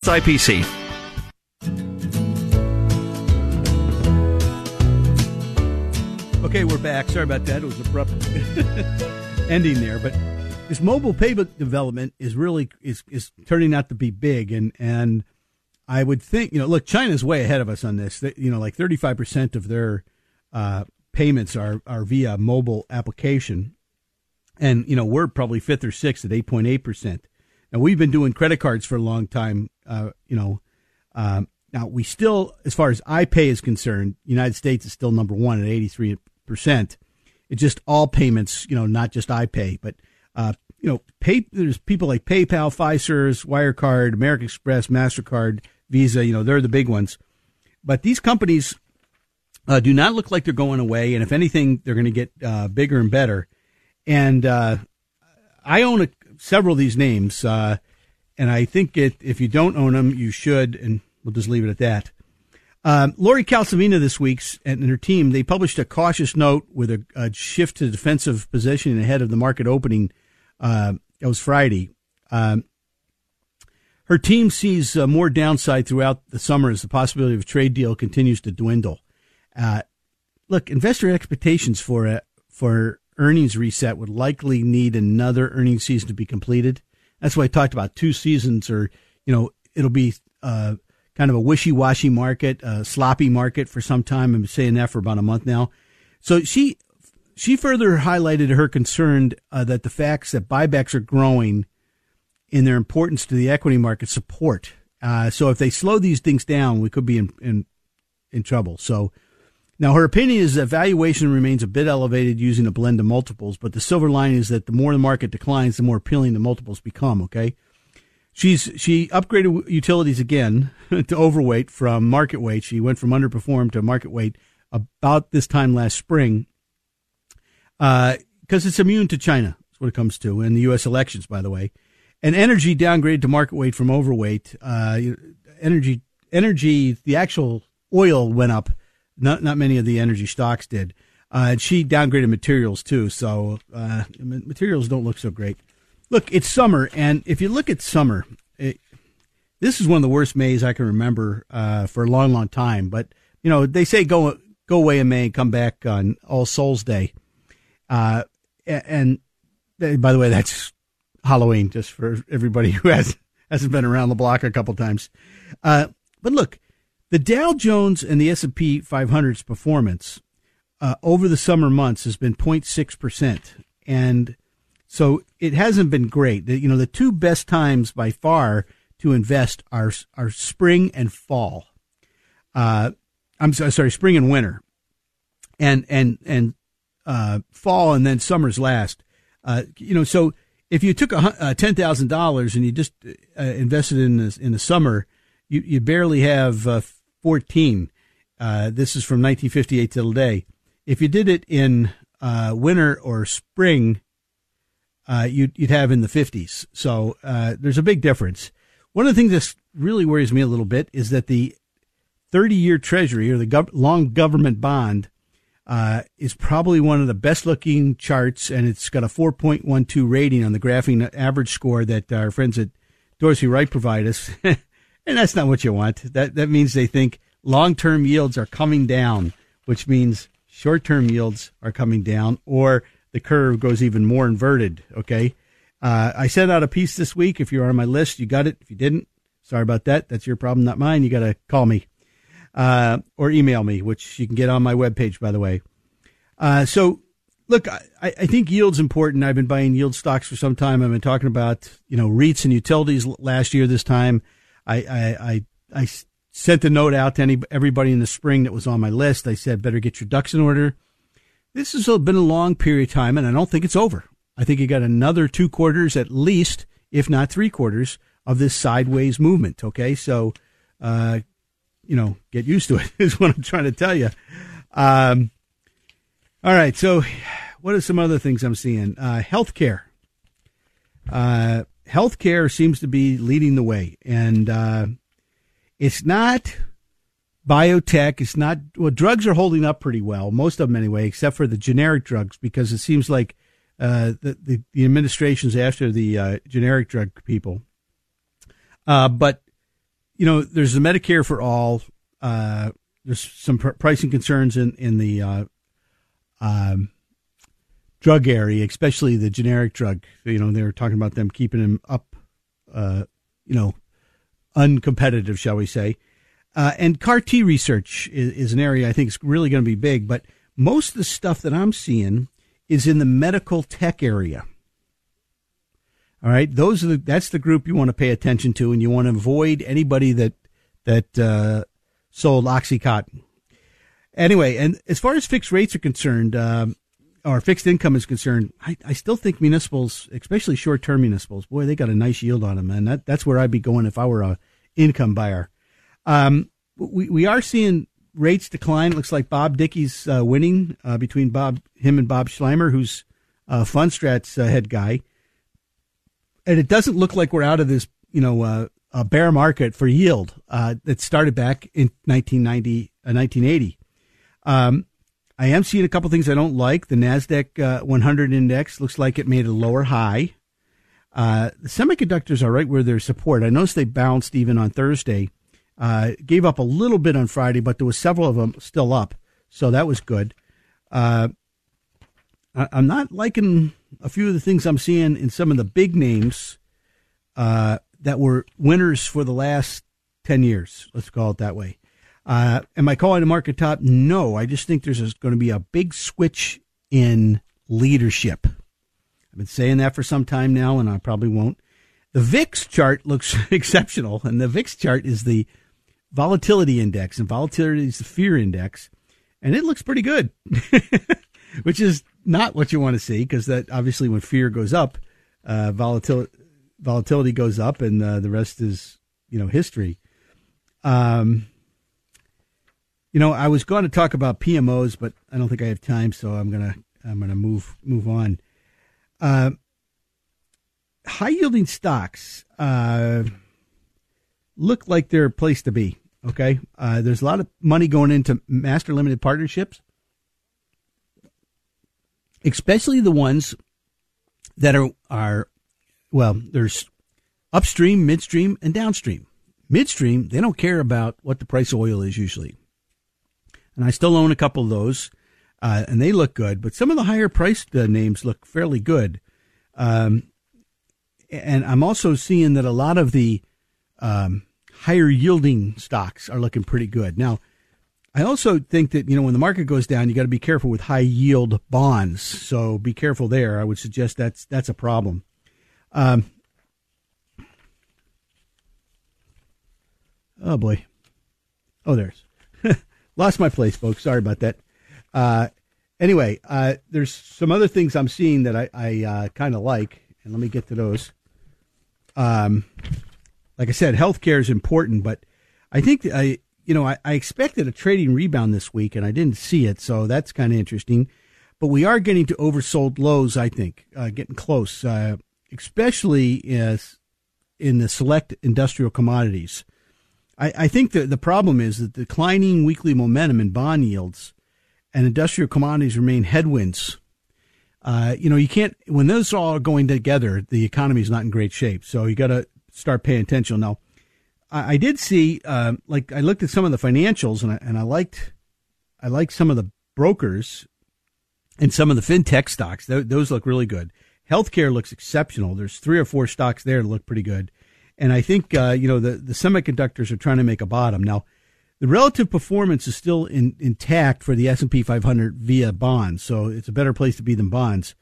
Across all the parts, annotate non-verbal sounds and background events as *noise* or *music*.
It's IPC. Okay, we're back. Sorry about that. It was abrupt *laughs* ending there, but this mobile payment development is really is is turning out to be big, and and I would think you know, look, China's way ahead of us on this. You know, like thirty five percent of their uh, payments are are via mobile application, and you know we're probably fifth or sixth at eight point eight percent. Now we've been doing credit cards for a long time. Uh, you know, um, now we still, as far as iPay is concerned, United States is still number one at eighty three percent. It's just all payments, you know, not just iPay, but uh, you know, pay. There's people like PayPal, Fiserv, Wirecard, American Express, Mastercard, Visa. You know, they're the big ones. But these companies uh, do not look like they're going away, and if anything, they're going to get uh, bigger and better. And uh, I own a, several of these names, uh, and I think it, if you don't own them, you should. And we'll just leave it at that. Um, Lori Calvasina this week and her team they published a cautious note with a, a shift to defensive positioning ahead of the market opening. Uh, it was Friday. Um, her team sees uh, more downside throughout the summer as the possibility of a trade deal continues to dwindle. Uh, look, investor expectations for a for earnings reset would likely need another earnings season to be completed. That's why I talked about two seasons, or you know, it'll be uh, kind of a wishy-washy market, a sloppy market for some time. I'm saying that for about a month now. So she she further highlighted her concern uh, that the facts that buybacks are growing in their importance to the equity market support. Uh, so if they slow these things down, we could be in in, in trouble. So now, her opinion is that valuation remains a bit elevated using a blend of multiples, but the silver lining is that the more the market declines, the more appealing the multiples become. Okay, she's she upgraded utilities again *laughs* to overweight from market weight. She went from underperformed to market weight about this time last spring, because uh, it's immune to China. That's what it comes to, and the U.S. elections, by the way. And energy downgraded to market weight from overweight. Uh, energy, energy, the actual oil went up not not many of the energy stocks did. Uh, and she downgraded materials too, so uh, materials don't look so great. Look, it's summer, and if you look at summer, it, this is one of the worst Mays I can remember uh, for a long, long time. But you know, they say go go away in May and come back on All Souls Day, uh, and, and by the way, that's Halloween, just for everybody who has hasn't been around the block a couple times. Uh, but look, the Dow Jones and the S&P 500's performance uh, over the summer months has been 0.6%. And so it hasn't been great. The, you know, the two best times by far to invest are, are spring and fall. Uh, I'm sorry, spring and winter. And, and, and, uh, fall and then summer's last. Uh, you know, so if you took uh, $10,000 and you just uh, invested in in the summer, you, you barely have 14. Uh, this is from 1958 till today. If you did it in uh, winter or spring, uh, you'd, you'd have in the 50s. So uh, there's a big difference. One of the things that really worries me a little bit is that the 30 year treasury or the gov- long government bond uh, is probably one of the best looking charts, and it's got a 4.12 rating on the graphing average score that our friends at Dorsey Wright provide us. *laughs* And that's not what you want. That that means they think long-term yields are coming down, which means short-term yields are coming down, or the curve goes even more inverted. Okay. Uh, I sent out a piece this week. If you're on my list, you got it. If you didn't, sorry about that. That's your problem, not mine. You got to call me uh, or email me, which you can get on my webpage, by the way. Uh, so, look, I, I think yield's important. I've been buying yield stocks for some time. I've been talking about you know REITs and utilities last year this time. I, I, I, I sent a note out to any, everybody in the spring that was on my list. I said, better get your ducks in order. This has been a long period of time, and I don't think it's over. I think you got another two quarters at least, if not three quarters, of this sideways movement. Okay, so uh, you know, get used to it *laughs* is what I'm trying to tell you. Um, all right, so what are some other things I'm seeing? Uh, healthcare. Uh, healthcare seems to be leading the way, and uh, it's not biotech. It's not well. Drugs are holding up pretty well, most of them anyway, except for the generic drugs, because it seems like uh, the, the, the administration's after the uh, generic drug people. Uh, but you know, there's the Medicare for all. Uh, there's some pr- pricing concerns in in the uh, um, drug area, especially the generic drug. You know, they were talking about them keeping them up, uh, you know, uncompetitive, shall we say. Uh, and CAR T research is, is, an area I think is really going to be big, but most of the stuff that I'm seeing is in the medical tech area. All right, those are the, that's the group you want to pay attention to, and you want to avoid anybody that that uh, sold OxyContin. Anyway, and as far as fixed rates are concerned, um, or fixed income is concerned, I, I still think municipals, especially short term municipals, boy, they got a nice yield on them, and that, that's where I'd be going if I were a income buyer. Um, we we are seeing rates decline. It looks like Bob Dickey's uh, winning uh, between Bob him and Bob Sluymer, who's uh, Fundstrat's uh, head guy and it doesn't look like we're out of this, you know, uh, a bear market for yield uh, that started back in 1990, uh, 1980. Um, I am seeing a couple things I don't like. The Nasdaq uh, 100 index looks like it made a lower high. Uh, the semiconductors are right where there's support. I noticed they bounced even on Thursday. Uh, gave up a little bit on Friday, but there was several of them still up, so that was good. Uh, I, am not liking a few of the things I'm seeing in some of the big names uh, that were winners for the last 10 years. Let's call it that way. Uh, am I calling a market top? No, I just think there's going to be a big switch in leadership. I've been saying that for some time now, and I probably won't. The VIX chart looks *laughs* exceptional, and the VIX chart is the volatility index, and volatility is the fear index, and it looks pretty good, *laughs* which is not what you want to see because that obviously when fear goes up, uh, volatility volatility goes up, and uh, the rest is you know history. Um, you know, I was going to talk about PMOs, but I don't think I have time, so I'm gonna I'm gonna move move on. Uh, high yielding stocks uh, look like they're a place to be. Okay, uh, there's a lot of money going into master limited partnerships especially the ones that are are well, there's upstream, midstream, and downstream. Midstream, they don't care about what the price of oil is usually. And I still own a couple of those, uh, and they look good. But some of the higher priced uh, names look fairly good. Um, and I'm also seeing that a lot of the um, higher yielding stocks are looking pretty good. Now, I also think that, you know, when the market goes down, you got to be careful with high yield bonds. So be careful there. I would suggest that's, that's a problem. Um, oh boy. Oh, there's lost my place, folks. Sorry about that. Uh, anyway, uh, there's some other things I'm seeing that I, I uh, kind of like, and let me get to those. Um, like I said, healthcare is important, but I think I, you know, I, I expected a trading rebound this week, and I didn't see it, so that's kind of interesting. But we are getting to oversold lows, I think, uh, getting close, uh, especially as in the select industrial commodities. I, I think that the problem is that declining weekly momentum in bond yields and industrial commodities remain headwinds. Uh, you know, you can't when those all are going together, the economy is not in great shape. So you got to start paying attention now. I, I did see, uh, like, I looked at some of the financials, and I, and I liked, I liked some of the brokers and some of the fintech stocks. Th- those look really good. Healthcare looks exceptional. There's three or four stocks there that look pretty good, and I think uh, you know the the semiconductors are trying to make a bottom now. The relative performance is still in, intact for the S and P 500 via bonds, so it's a better place to be than bonds.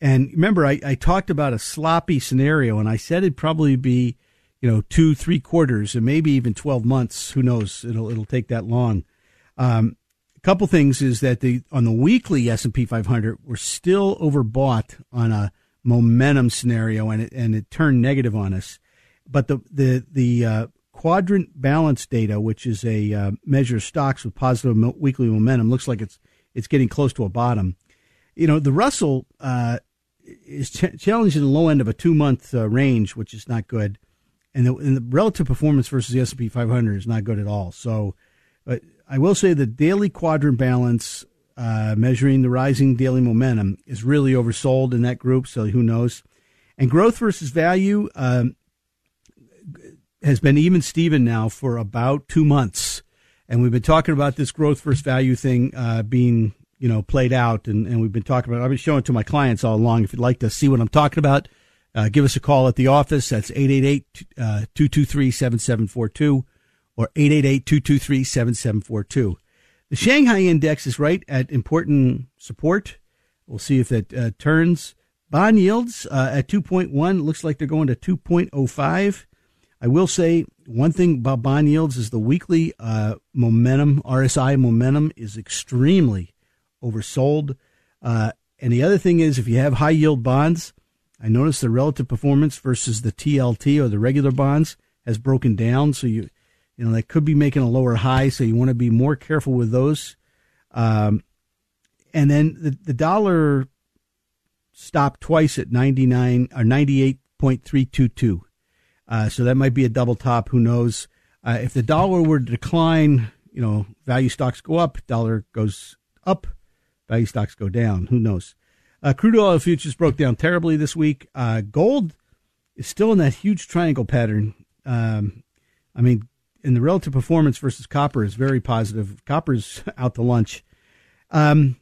And remember, I, I talked about a sloppy scenario, and I said it'd probably be you know, two, three quarters, and maybe even 12 months. Who knows? It'll, it'll take that long. Um, a couple things is that the, on the weekly S&P 500, we're still overbought on a momentum scenario and it, and it turned negative on us. But the the the uh, quadrant balance data, which is a uh, measure of stocks with positive mo- weekly momentum, looks like it's it's getting close to a bottom. You know, the Russell uh, is ch- challenging the low end of a two month uh, range, which is not good, and the, and the, relative performance versus the S and P 500 is not good at all. So, I will say the daily quadrant balance. Uh, measuring the rising daily momentum is really oversold in that group, so who knows? And growth versus value, um, has been even Steven now for about two months. And we've been talking about this growth versus value thing uh, being, you know, played out. And, and we've been talking about, I've been showing it to my clients all along. If you'd like to see what I'm talking about, uh, give us a call at the office. That's 888-223-7742 uh, or 888-223-7742. The Shanghai index is right at important support. We'll see if it uh, turns. Bond yields uh, at 2.1 looks like they're going to 2.05. I will say one thing about bond yields is the weekly uh, momentum, RSI momentum, is extremely oversold. Uh, and the other thing is, if you have high yield bonds, I noticed the relative performance versus the TLT or the regular bonds has broken down. So you, you know, that could be making a lower high. So you want to be more careful with those. Um, and then the, the dollar stopped twice at 99 or 98.322. Uh, so that might be a double top. Who knows? Uh, if the dollar were to decline, you know, value stocks go up, dollar goes up, value stocks go down. Who knows? Uh, crude oil futures broke down terribly this week. Uh, gold is still in that huge triangle pattern. Um, I mean, in the relative performance versus copper is very positive. Copper's *laughs* out to lunch. Um,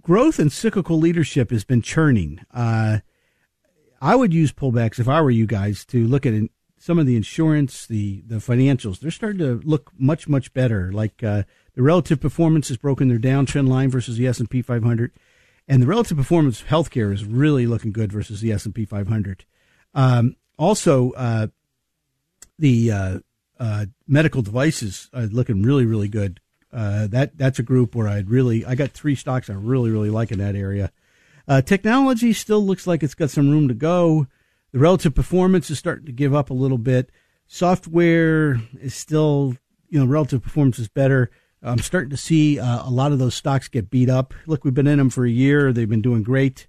growth and cyclical leadership has been churning. Uh, I would use pullbacks if I were you guys to look at some of the insurance, the the financials. They're starting to look much much better. Like uh, the relative performance has broken their downtrend line versus the S and P 500, and the relative performance of healthcare is really looking good versus the S and P 500. Um, also, uh, the uh, uh, medical devices are looking really really good. Uh, that that's a group where I'd really I got three stocks I really really like in that area. Uh, technology still looks like it's got some room to go. The relative performance is starting to give up a little bit. Software is still, you know, relative performance is better. I'm starting to see uh, a lot of those stocks get beat up. Look, we've been in them for a year. They've been doing great.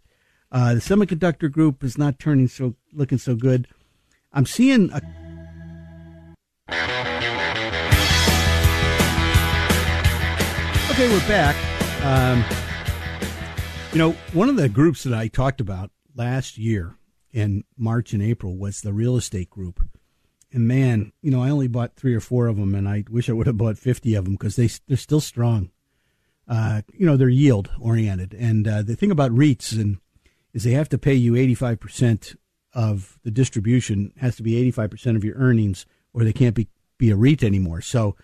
Uh, the semiconductor group is not turning so looking so good. I'm seeing a Okay, we're back. Um, you know, one of the groups that I talked about last year in March and April was the real estate group. And man, you know, I only bought three or four of them, and I wish I would have bought 50 of them because they, they're still strong. Uh, you know, they're yield oriented. And uh, the thing about REITs and, is they have to pay you 85% of the distribution, has to be 85% of your earnings, or they can't be, be a REIT anymore. So,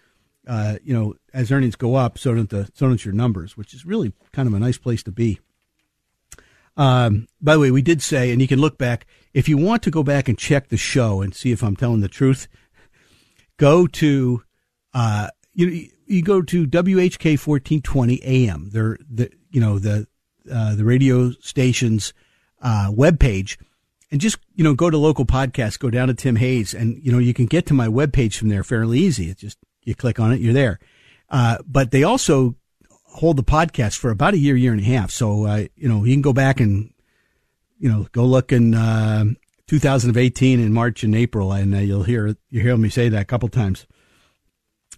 uh, you know, as earnings go up, so don't, the, so don't your numbers, which is really kind of a nice place to be. Um, by the way, we did say, and you can look back if you want to go back and check the show and see if I'm telling the truth. Go to uh, you you go to WHK 1420 AM. They're the you know the uh, the radio station's uh, web page, and just you know go to local podcasts. Go down to Tim Hayes, and you know you can get to my web page from there fairly easy. It's just you click on it, you're there. Uh, but they also hold the podcast for about a year, year and a half. So, uh, you know, you can go back and, you know, go look in uh, 2018 in March and April, and uh, you'll hear you hear me say that a couple times.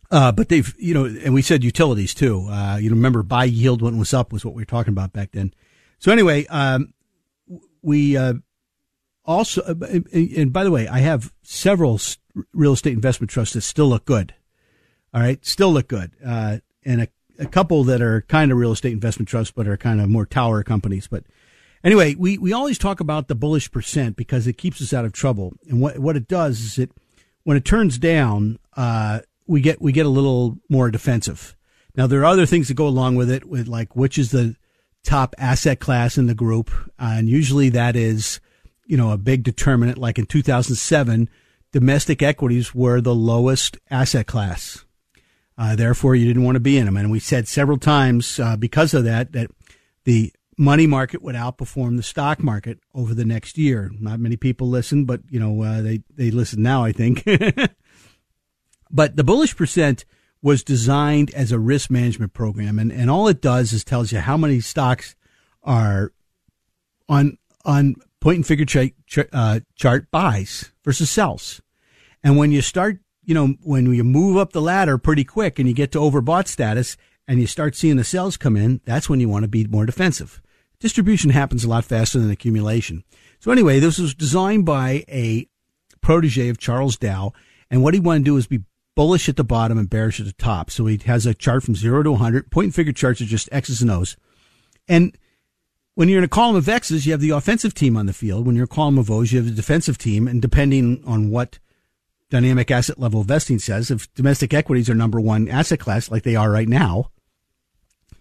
Uh, but they've, you know, and we said utilities too. Uh, you know, remember buy yield when it was up was what we were talking about back then. So anyway, um, we uh, also, and, and by the way, I have several real estate investment trusts that still look good. All right, still look good, and a a couple that are kind of real estate investment trusts, but are kind of more tower companies. But anyway, we, we always talk about the bullish percent because it keeps us out of trouble. And what, what it does is it, when it turns down, uh, we get, we get a little more defensive. Now, there are other things that go along with it, with like which is the top asset class in the group. Uh, and usually that is, you know, a big determinant. Like in 2007, domestic equities were the lowest asset class. Uh, therefore, you didn't want to be in them. And we said several times uh, because of that that the money market would outperform the stock market over the next year. Not many people listen, but you know uh, they they listen now. I think. *laughs* but the bullish percent was designed as a risk management program, and and all it does is tells you how many stocks are on on point and figure ch- ch- uh, chart buys versus sells, and when you start. You know, when you move up the ladder pretty quick and you get to overbought status, and you start seeing the sales come in, that's when you want to be more defensive. Distribution happens a lot faster than accumulation. So anyway, this was designed by a protege of Charles Dow, and what he wanted to do is be bullish at the bottom and bearish at the top. So he has a chart from zero to 100. Point and figure charts are just X's and O's. And when you're in a column of X's, you have the offensive team on the field. When you're a column of O's, you have the defensive team. And depending on what dynamic asset level vesting says, if domestic equities are number one asset class like they are right now,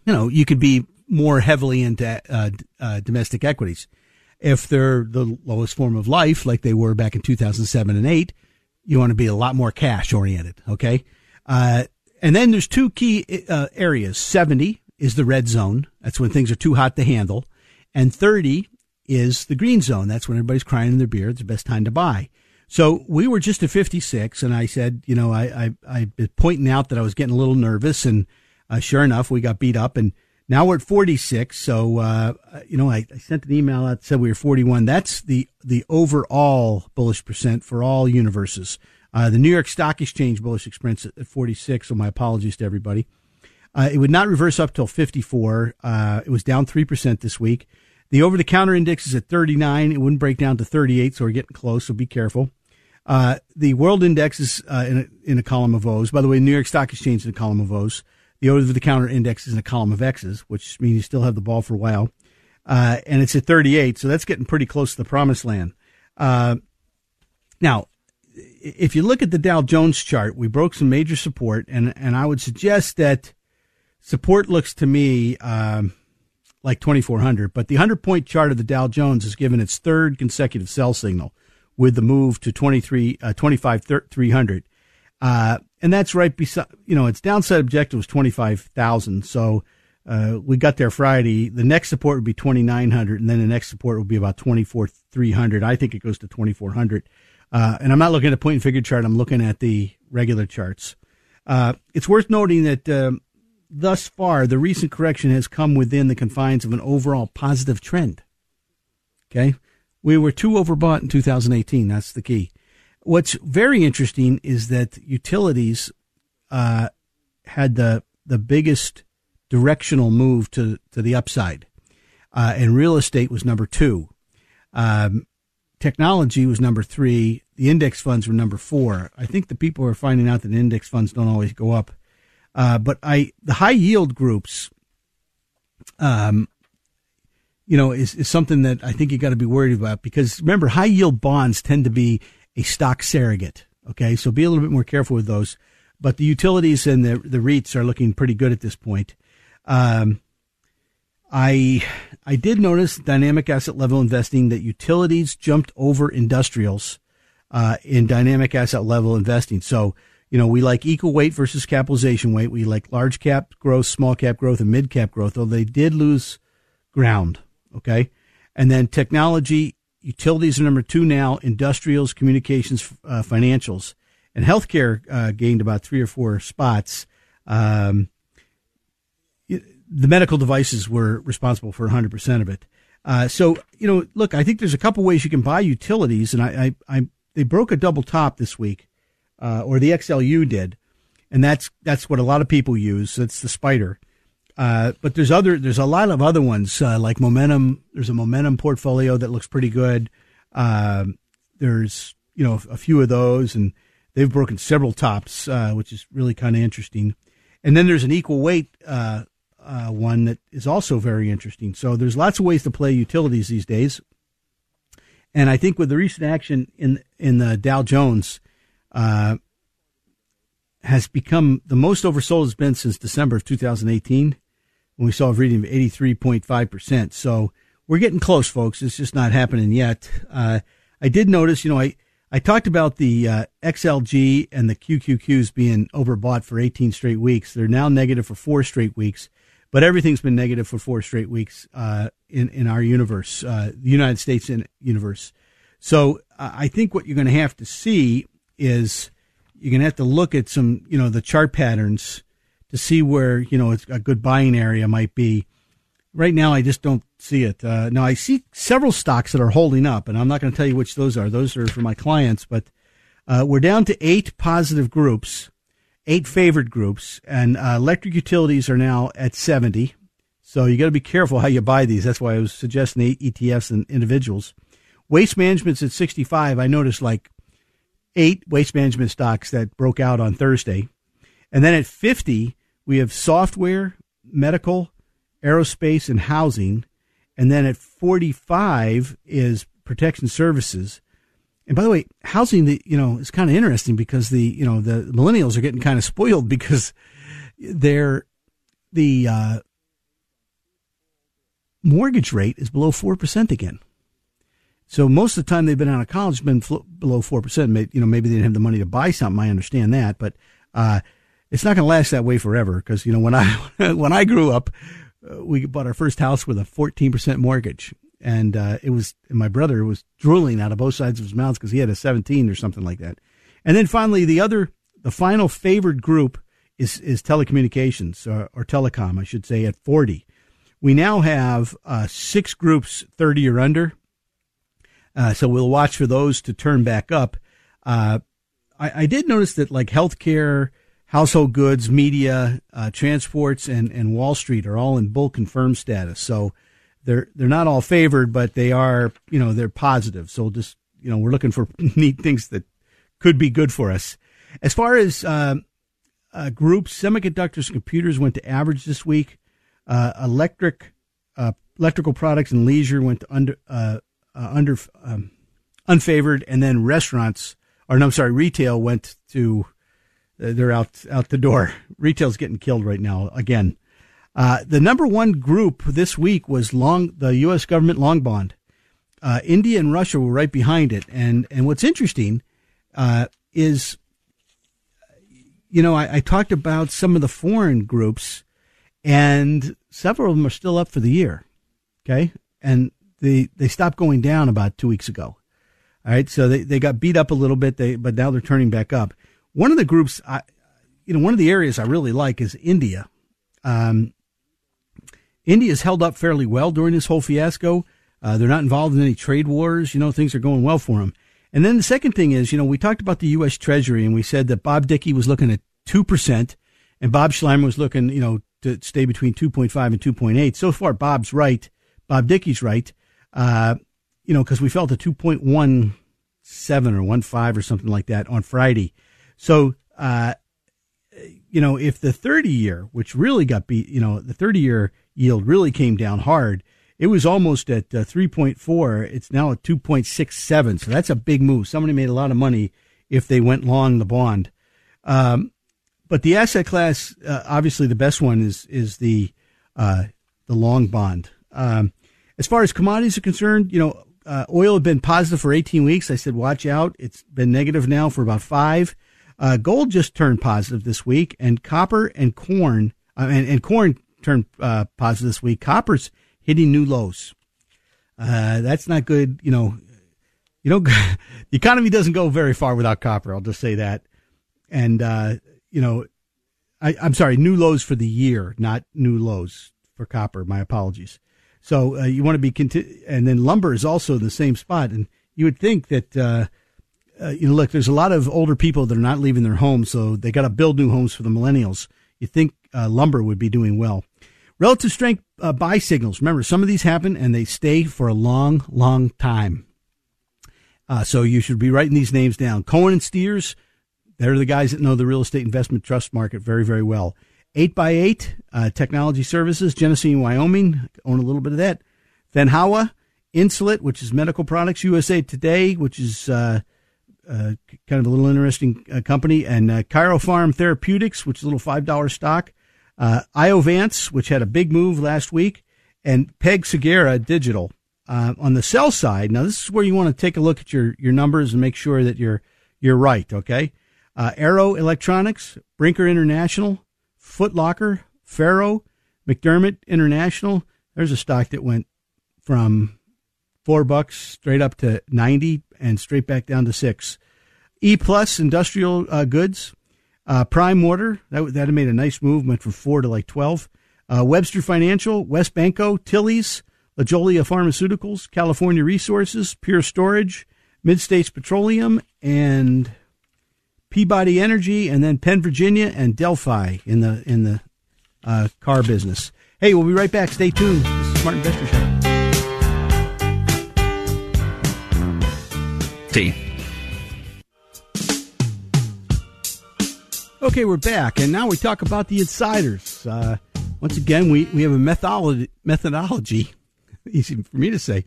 you know, you could be more heavily into uh, uh, domestic equities. If they're the lowest form of life, like they were back in 2007 and 8, you want to be a lot more cash oriented. Okay. Uh, and then there's two key uh, areas. 70 is the red zone. That's when things are too hot to handle. And 30 is the green zone. That's when everybody's crying in their beer. It's the best time to buy. So we were just at 56 and I said, you know, I, I, I pointing out that I was getting a little nervous and, uh, sure enough, we got beat up and now we're at 46. So, uh, you know, I, I, sent an email out that said we were 41. That's the, the overall bullish percent for all universes. Uh, the New York Stock Exchange bullish percent at 46. So my apologies to everybody. Uh, it would not reverse up till 54. Uh, it was down 3% this week. The over the counter index is at 39. It wouldn't break down to 38. So we're getting close. So be careful. Uh, the world index is uh, in, a, in a column of O's. By the way, New York Stock Exchange is in a column of O's. The over the counter index is in a column of X's, which means you still have the ball for a while. Uh, and it's at 38, so that's getting pretty close to the promised land. Uh, now, if you look at the Dow Jones chart, we broke some major support, and, and I would suggest that support looks to me um, like 2400, but the 100 point chart of the Dow Jones has given its third consecutive sell signal with the move to 23, uh, 25 300. Uh, and that's right beside, you know, its downside objective was 25,000. So, uh, we got there Friday. The next support would be 2,900 and then the next support would be about 24,300. I think it goes to 2,400. Uh, and I'm not looking at a point and figure chart. I'm looking at the regular charts. Uh, it's worth noting that, um, thus far, the recent correction has come within the confines of an overall positive trend. Okay. We were too overbought in 2018. That's the key. What's very interesting is that utilities uh, had the the biggest directional move to to the upside, uh, and real estate was number two. Um, technology was number three. The index funds were number four. I think the people are finding out that index funds don't always go up, uh, but I the high yield groups, um, you know, is, is something that I think you got to be worried about because remember, high yield bonds tend to be a stock surrogate. Okay, so be a little bit more careful with those. But the utilities and the the REITs are looking pretty good at this point. Um, I I did notice dynamic asset level investing that utilities jumped over industrials uh, in dynamic asset level investing. So you know we like equal weight versus capitalization weight. We like large cap growth, small cap growth, and mid cap growth. Though they did lose ground. Okay, and then technology Utilities are number two now. Industrials, communications, uh, financials, and healthcare uh, gained about three or four spots. Um, the medical devices were responsible for 100% of it. Uh, so, you know, look, I think there's a couple ways you can buy utilities, and I, I, I they broke a double top this week, uh, or the XLU did, and that's that's what a lot of people use. That's the spider. Uh, but there's other there's a lot of other ones uh, like momentum. There's a momentum portfolio that looks pretty good. Uh, there's you know a few of those, and they've broken several tops, uh, which is really kind of interesting. And then there's an equal weight uh, one that is also very interesting. So there's lots of ways to play utilities these days. And I think with the recent action in in the Dow Jones, has become the most oversold it's been since December of 2018 we saw a reading of 83.5%. So we're getting close, folks. It's just not happening yet. Uh, I did notice, you know, I, I talked about the uh, XLG and the QQQs being overbought for 18 straight weeks. They're now negative for four straight weeks. but everything's been negative for four straight weeks uh, in in our universe, uh, the United States in universe. So I think what you're going to have to see is you're going to have to look at some, you know, the chart patterns to see where you know it's a good buying area might be. Right now, I just don't see it. Uh, now I see several stocks that are holding up, and I'm not going to tell you which those are. Those are for my clients, but uh, we're down to eight positive groups, eight favored groups, and uh, electric utilities are now at 70. So you got to be careful how you buy these. That's why I was suggesting ETFs and individuals. Waste management's at 65. I noticed like eight waste management stocks that broke out on Thursday. And then at 50, we have software, medical, aerospace, and housing. And then at 45 is protection services. And by the way, housing, the, you know, is kind of interesting because the, you know, the millennials are getting kind of spoiled *laughs* because they're, the uh, mortgage rate is below 4% again. So most of the time they've been out of college, been below 4%. You know, maybe they didn't have the money to buy something. I understand that, but, uh, it's not going to last that way forever because, you know, when I, *laughs* when I grew up, uh, we bought our first house with a 14% mortgage and uh, it was and my brother was drooling out of both sides of his mouth because he had a 17 or something like that. And then finally, the other, the final favored group is is telecommunications or, or telecom, I should say, at 40. We now have uh, six groups 30 or under, uh, so we'll watch for those to turn back up. Uh, I, I, did notice that like healthcare, household goods, media, uh, transports, and and Wall Street are all in bull confirmed status. So they're they're not all favored, but they are you know they're positive. So just you know we're looking for *laughs* neat things that could be good for us. As far as uh, uh, groups, semiconductors and computers went to average this week. Uh, electric uh, electrical products and leisure went to under uh, uh, under um, unfavored, and then restaurants or no, I'm sorry, retail went to they're out out the door. *laughs* Retail's getting killed right now again. Uh, the number one group this week was long the U.S. government long bond. Uh, India and Russia were right behind it, and and what's interesting uh, is, you know, I, I, talked about some of the foreign groups, and several of them are still up for the year. Okay, and they they stopped going down about two weeks ago. All right, so they, they got beat up a little bit, they but now they're turning back up. One of the groups, I, you know, one of the areas I really like is India. Um, India's held up fairly well during this whole fiasco. Uh, they're not involved in any trade wars. You know, things are going well for them. And then the second thing is, you know, we talked about the U.S. Treasury and we said that Bob Dickey was looking at 2% and Bob Sluymer was looking, you know, to stay between 2.5 and 2.8. So far, Bob's right. Bob Dickey's right. Uh, you know, because we felt a 2.17 or 15 or something like that on Friday. So, uh, you know, if the 30 year, which really got beat, you know, the 30 year yield really came down hard. It was almost at uh, 3.4. It's now at 2.67. So that's a big move. Somebody made a lot of money if they went long the bond. Um, but the asset class, uh, obviously, the best one is is the uh, the long bond. Um, as far as commodities are concerned, you know, uh, oil had been positive for 18 weeks. I said, watch out. It's been negative now for about five. Uh, gold just turned positive this week, and copper and corn, uh, and, and corn turned uh, positive this week. Copper's hitting new lows. Uh, that's not good. You know, you know, *laughs* the economy doesn't go very far without copper. I'll just say that. And uh, you know, I, I'm sorry, new lows for the year, not new lows for copper. My apologies. So uh, you want to be conti- and then lumber is also the same spot, and you would think that. Uh, you know, look, there's a lot of older people that are not leaving their homes, so they got to build new homes for the millennials. You think uh, lumber would be doing well. Relative strength uh, buy signals. Remember, some of these happen and they stay for a long, long time. Uh, so you should be writing these names down. Cohen and Steers, they're the guys that know the real estate investment trust market very, very well. 8x8 uh, Technology Services, Genesee, Wyoming, own a little bit of that. Fenhawa, Insulet, which is medical products, USA Today, which is uh, kind of a little interesting uh, company, and uh, Farm Therapeutics, which is a little $5 stock uh, Iovance, which had a big move last week, and PagSeguro Digital. Uh, on the sell side, now this is where you want to take a look at your, your numbers and make sure that you're you're right. Okay, uh, Arrow Electronics, Brinker International, Footlocker, Faro, McDermott International, there's a stock that went from four bucks straight up to 90 and straight back down to six. E Plus Industrial uh, Goods, uh, Primo Water, that, that made a nice move, went from four to like 12. Uh, Webster Financial, WesBanco, Tilly's, LaJolla Pharmaceuticals, California Resources, Pure Storage, Midstates Petroleum, and Peabody Energy, and then Penn Virginia and Delphi in the in the uh, car business. Hey, we'll be right back. Stay tuned. This is Smart Investor Show. Okay, we're back, and now we talk about the insiders. Uh, once again, we, we have a methodology, methodology, *laughs* easy for me to say,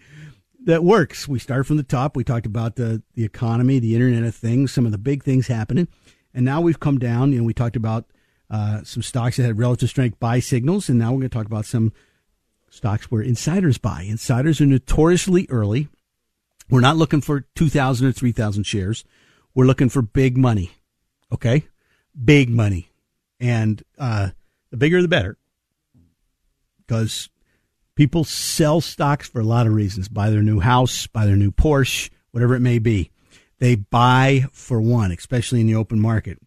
that works. We start from the top. We talked about the, the economy, the Internet of Things, some of the big things happening. And now we've come down, you know, we talked about uh, some stocks that had relative strength buy signals, and now we're going to talk about some stocks where insiders buy. Insiders are notoriously early. We're not looking for 2,000 or 3,000 shares. We're looking for big money. Okay? big money. And uh, the bigger the better. Because people sell stocks for a lot of reasons buy their new house, buy their new Porsche, whatever it may be. They buy for one, especially in the open market.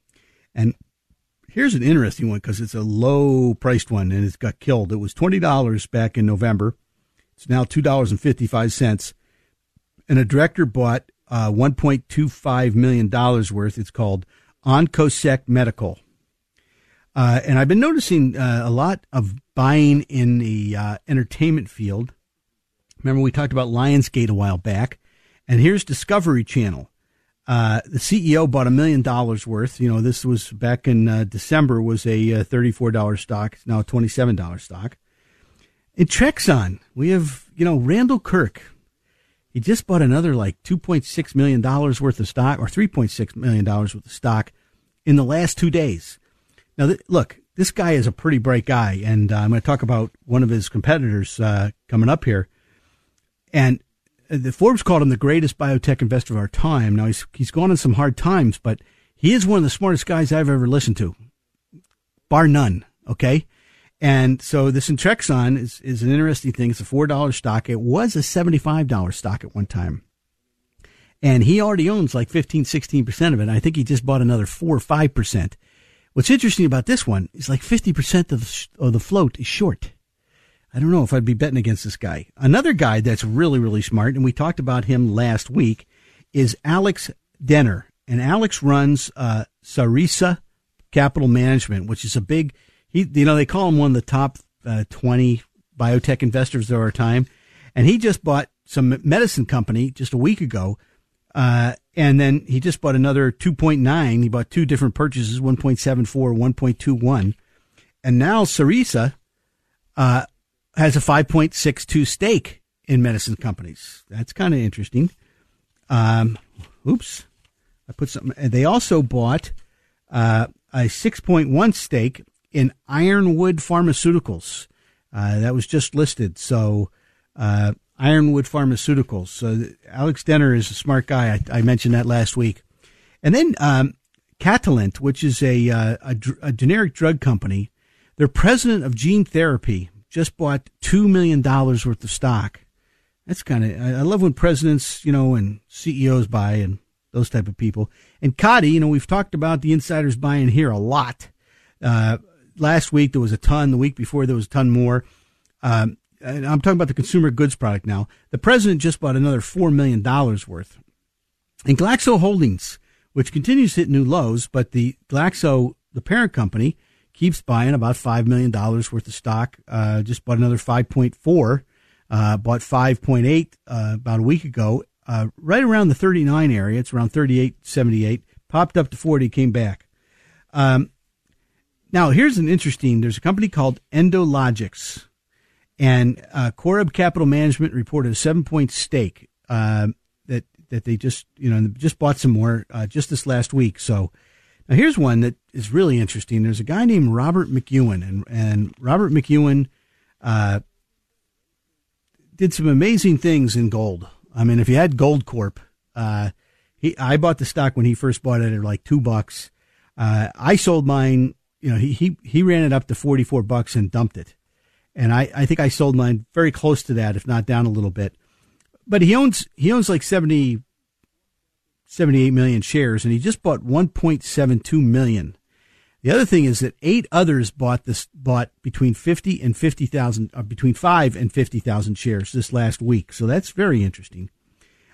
And here's an interesting one because it's a low priced one and it's got killed. It was $20 back in November. It's now $2.55. And a director bought uh, $1.25 million worth. It's called Oncosec Medical. Uh, and I've been noticing uh, a lot of buying in the uh, entertainment field. Remember, we talked about Lionsgate a while back, and here's Discovery Channel. Uh, the CEO bought a million dollars worth. You know, this was back in uh, December. Was a thirty-four dollar stock. It's now a twenty-seven dollar stock. Intrexon, we have you know Randall Kirk. He just bought another like two point six million dollars worth of stock, or three point six million dollars worth of stock in the last two days. Now, th- look, this guy is a pretty bright guy, and uh, I'm going to talk about one of his competitors uh, coming up here. And uh, the Forbes called him the greatest biotech investor of our time. Now he's he's gone in some hard times, but he is one of the smartest guys I've ever listened to, bar none. Okay, and so this Intrexon is is an interesting thing. It's a four dollar stock. It was a seventy five dollar stock at one time and he already owns like 15, 16% of it. I think he just bought another 4 or 5%. What's interesting about this one is like 50% of the, of the float is short. I don't know if I'd be betting against this guy. Another guy that's really, really smart, and we talked about him last week, is Alex Denner. And Alex runs uh, Sarissa Capital Management, which is a big, he, you know, they call him one of the top uh, 20 biotech investors of our time. And he just bought some medicine company just a week ago uh, and then he just bought another 2.9. He bought two different purchases, 1.74, 1.21. And now Sarissa uh, has a 5.62 stake in medicine companies. That's kind of interesting. Um, oops. I put something. They also bought uh, a 6.1 stake in Ironwood Pharmaceuticals. Uh, that was just listed. So uh, Ironwood Pharmaceuticals. So Alex Denner is a smart guy. I, I mentioned that last week. And then um, Catalent, which is a, uh, a, a, generic drug company, their president of gene therapy just bought $2 million worth of stock. That's kind of, I love when presidents, you know, and CEOs buy and those type of people. And Coty, you know, we've talked about the insiders buying here a lot. Uh, last week there was a ton. The week before there was a ton more. Um, I'm talking about the consumer goods product now. The president just bought another $4 million worth. And Glaxo Holdings, which continues to hit new lows, but the Glaxo, the parent company, keeps buying about $5 million worth of stock. Uh, just bought another 5.4, uh, bought 5.8 uh, about a week ago, uh, right around the 39 area. It's around 38, 78, popped up to 40, came back. Um, now, here's an interesting, there's a company called Endologix and uh, Coreb Capital Management reported a seven point stake uh, that that they just you know just bought some more uh, just this last week. So now here's one that is really interesting. There's a guy named Robert McEwen, and and Robert McEwen uh, did some amazing things in gold. I mean, if you had Goldcorp, uh, he I bought the stock when he first bought it at like two bucks. Uh, I sold mine. You know, he he he ran it up to forty four bucks and dumped it and I, I think I sold mine very close to that, if not down a little bit. But he owns he owns like 70, 78 million shares, and he just bought 1.72 million. The other thing is that eight others bought this bought between 50 and 50,000, uh, between five and 50,000 shares this last week. So that's very interesting.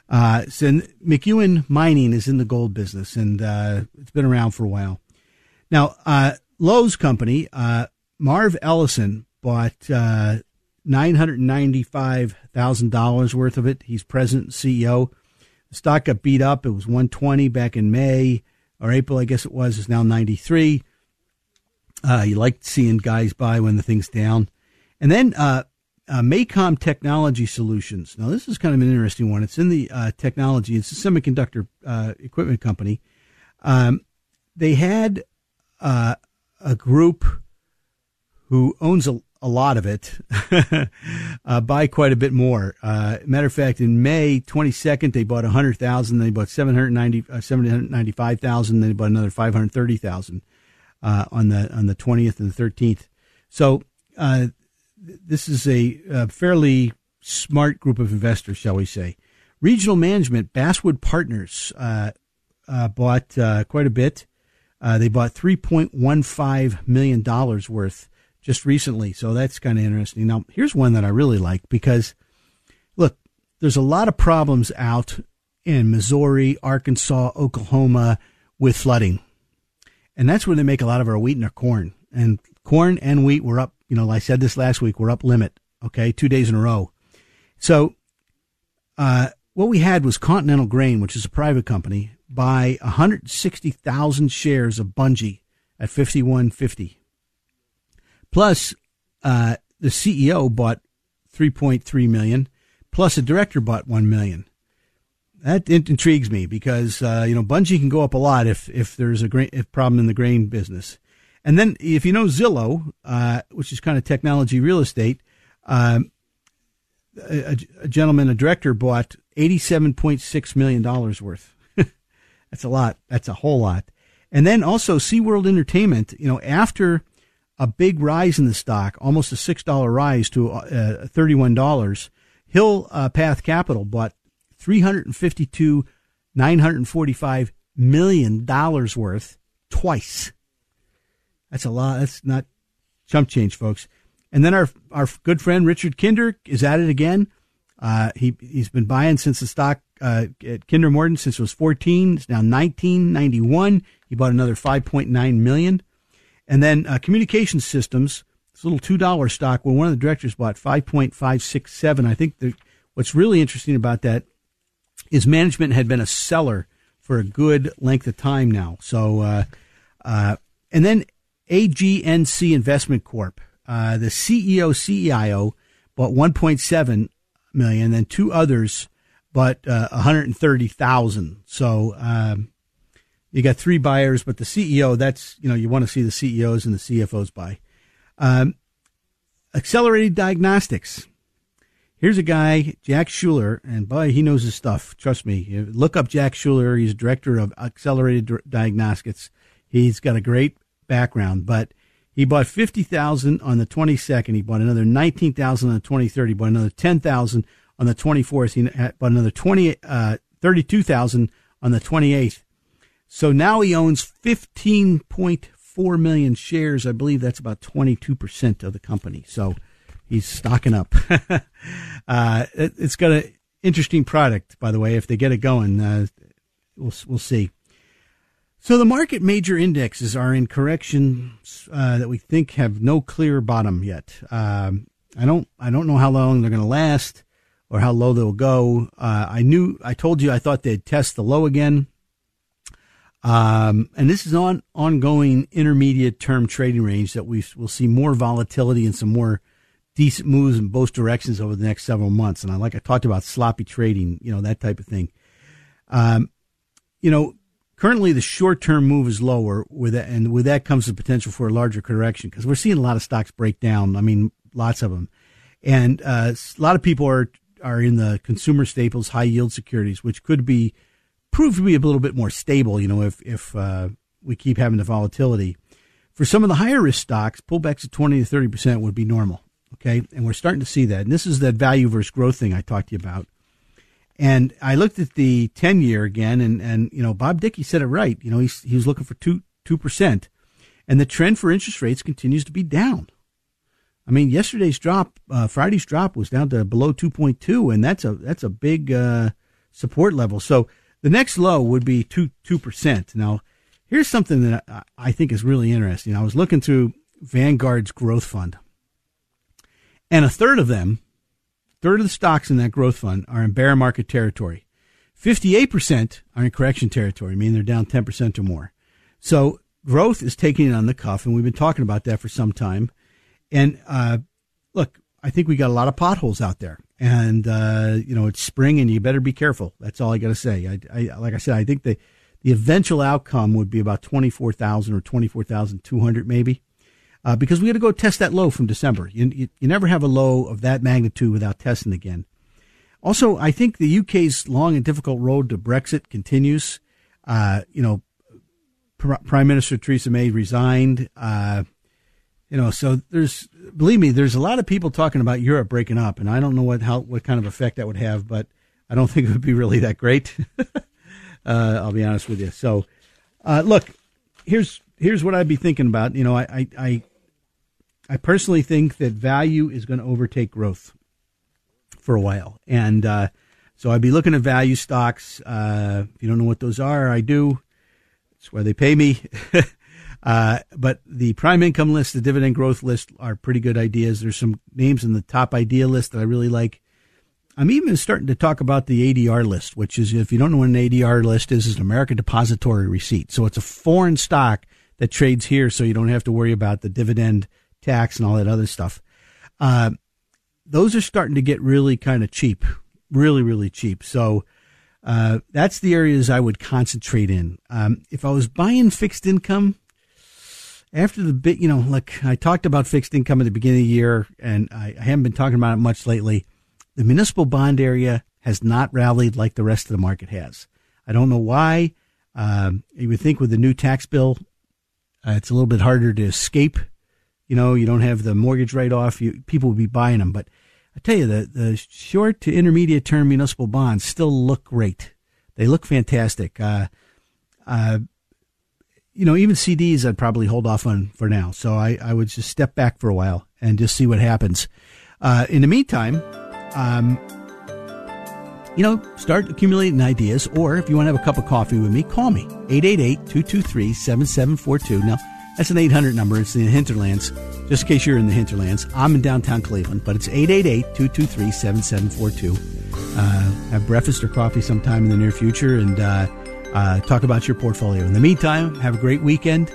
Uh, so McEwen Mining is in the gold business, and uh, it's been around for a while. Now, uh, Lowe's company, uh, Marv Ellison, bought uh, $995,000 worth of it. He's president and CEO. The stock got beat up. It was 120 back in May or April, I guess it was. It's now 93. Uh, you like seeing guys buy when the thing's down. And then uh, uh, MACOM Technology Solutions. Now, this is kind of an interesting one. It's in the uh, technology, it's a semiconductor uh, equipment company. Um, they had uh, a group who owns a, a lot of it *laughs* uh, buy quite a bit more. Uh, matter of fact, in May 22nd, they bought 100,000, they bought 790, uh, 795,000, then they bought another 530,000 uh, on the on the 20th and the 13th. So uh, this is a, a, fairly smart group of investors, shall we say. Regional management, Basswood Partners, uh, uh bought quite a bit. Uh, they bought $3.15 million worth just recently. So that's kind of interesting. Now, here's one that I really like because, look, there's a lot of problems out in Missouri, Arkansas, Oklahoma with flooding. And that's where they make a lot of our wheat and our corn. And corn and wheat were up, you know, I said this last week, we're up limit, okay, two days in a row. So, uh, what we had was Continental Grain, which is a private company, buy 160,000 shares of Bunge at 51.50. Plus, uh, the CEO bought 3.3 million, plus a director bought 1 million that intrigues me because uh, you know Bunge can go up a lot if if there's a if problem in the grain business, and then if you know Zillow, uh, which is kind of technology real estate, um, a, a, gentleman, a director, bought eighty seven point six million dollars worth. *laughs* That's a lot. That's a whole lot. And then also SeaWorld Entertainment, you know, after a big rise in the stock, almost a six dollar rise to uh, thirty one dollars, Hill uh, Path Capital bought 352 945 million dollars worth twice. That's a lot. That's not chump change, folks. And then our our good friend Richard Kinder is at it again. Uh, he he's been buying since the stock uh, at Kinder Morgan since it was 14. It's now 1991. He bought another 5.9 million. And then uh, Communication Systems, this little two dollar stock. Well, one of the directors bought 5.567. I think the, what's really interesting about that is management had been a seller for a good length of time now. So, uh, uh, and then AGNC Investment Corp. Uh, the CEO CIO bought 1.7 million, then two others but uh, 130,000. So um, you got three buyers, but the CEO that's you know you want to see the CEOs and the CFOs buy. Um, accelerated diagnostics. Here's a guy, Jack Schuler, and boy, he knows his stuff. Trust me. Look up Jack Schuler. He's director of Accelerated Diagnostics. He's got a great background, but he bought 50,000 on the 22nd. He bought another 19,000 on the 23rd. He bought another 10,000 on the 24th. He bought another 20, uh, 32,000 on the 28th. So now he owns 15.4 million shares. I believe that's about 22% of the company. So, he's stocking up. *laughs* uh, it, has got an interesting product, by the way. If they get it going, uh, we'll we'll see. So the market major indexes are in corrections uh, that we think have no clear bottom yet. Um, I don't I don't know how long they're going to last or how low they'll go. Uh, I knew I told you I thought they'd test the low again. Um, and this is on ongoing intermediate term trading range that we will see more volatility and some more decent moves in both directions over the next several months. And I like I talked about sloppy trading, you know, that type of thing. Um, you know, currently the short term move is lower with that, and with that comes the potential for a larger correction because we're seeing a lot of stocks break down. I mean, lots of them, and uh, a lot of people are are in the consumer staples, high yield securities, which could be proved to be a little bit more stable. You know, if if uh, we keep having the volatility. For some of the higher risk stocks, pullbacks of twenty to thirty percent would be normal. Okay, and we're starting to see that. And this is that value versus growth thing I talked to you about. And I looked at the ten year again, and and you know Bob Dickey said it right. You know he's he was looking for two two percent, and the trend for interest rates continues to be down. I mean, yesterday's drop, uh, Friday's drop was down to below two point two, and that's a that's a big uh, support level. So the next low would be two two percent. Now, here's something that I think is really interesting. I was looking through Vanguard's growth fund, and a third of them, third of the stocks in that growth fund are in bear market territory. Fifty-eight percent are in correction territory, meaning they're down ten percent or more. So growth is taking it on the cuff, and we've been talking about that for some time. And uh, look, I think we got a lot of potholes out there, and uh, you know it's spring, and you better be careful. That's all I got to say. I, I, like I said, I think the the eventual outcome would be about twenty four thousand or twenty four thousand two hundred, maybe, uh, because we got to go test that low from December. You, you, you never have a low of that magnitude without testing again. Also, I think the UK's long and difficult road to Brexit continues. Uh, you know, Prime Minister Theresa May resigned. Uh, you know, so there's believe me, there's a lot of people talking about Europe breaking up, and I don't know what how what kind of effect that would have, but I don't *laughs* think it would be really that great. *laughs* uh, I'll be honest with you. So, uh, look, here's here's what I'd be thinking about. You know, I I, I personally think that value is going to overtake growth for a while, and uh, so I'd be looking at value stocks. Uh, if you don't know what those are, I do. It's where they pay me. *laughs* Uh, but the prime income list, the dividend growth list are pretty good ideas. There's some names in the top idea list that I really like. I'm even starting to talk about the ADR list, which is, if you don't know what an ADR list is, is an American Depository Receipt. So it's a foreign stock that trades here, so you don't have to worry about the dividend tax and all that other stuff. Uh, those are starting to get really kind of cheap, really, really cheap. So uh, that's the areas I would concentrate in. Um, if I was buying fixed income, after the bit, you know, like I talked about fixed income at the beginning of the year, and I, I haven't been talking about it much lately. The municipal bond area has not rallied like the rest of the market has. I don't know why. Um, you would think with the new tax bill, uh, it's a little bit harder to escape. You know, you don't have the mortgage write off. You, people will be buying them. But I tell you, the, the short to intermediate term municipal bonds still look great. They look fantastic. Uh, uh, you know, even CDs I'd probably hold off on for now. So I, I would just step back for a while and just see what happens. Uh, in the meantime, um, you know, start accumulating ideas. Or if you want to have a cup of coffee with me, call me 888 223 7742. Now, that's an 800 number. It's in the hinterlands. Just in case you're in the hinterlands, I'm in downtown Cleveland, but it's 888 223 7742. Uh, have breakfast or coffee sometime in the near future and, uh, uh, talk about your portfolio. In the meantime, have a great weekend.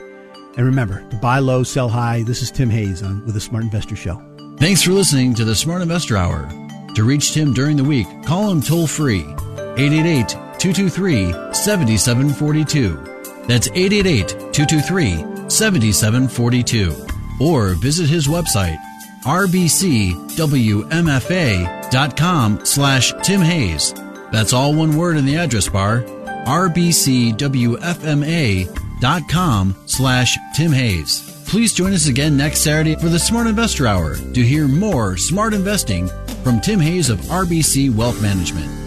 And remember to buy low, sell high. This is Tim Hayes on with the Smart Investor Show. Thanks for listening to the Smart Investor Hour. To reach Tim during the week, call him toll free 888 223 7742. That's 888 223 7742. Or visit his website rbcwmfa.com slash Tim Hayes. That's all one word in the address bar rbcwfma.com slash Tim Hayes. Please join us again next Saturday for the Smart Investor Hour to hear more smart investing from Tim Hayes of RBC Wealth Management.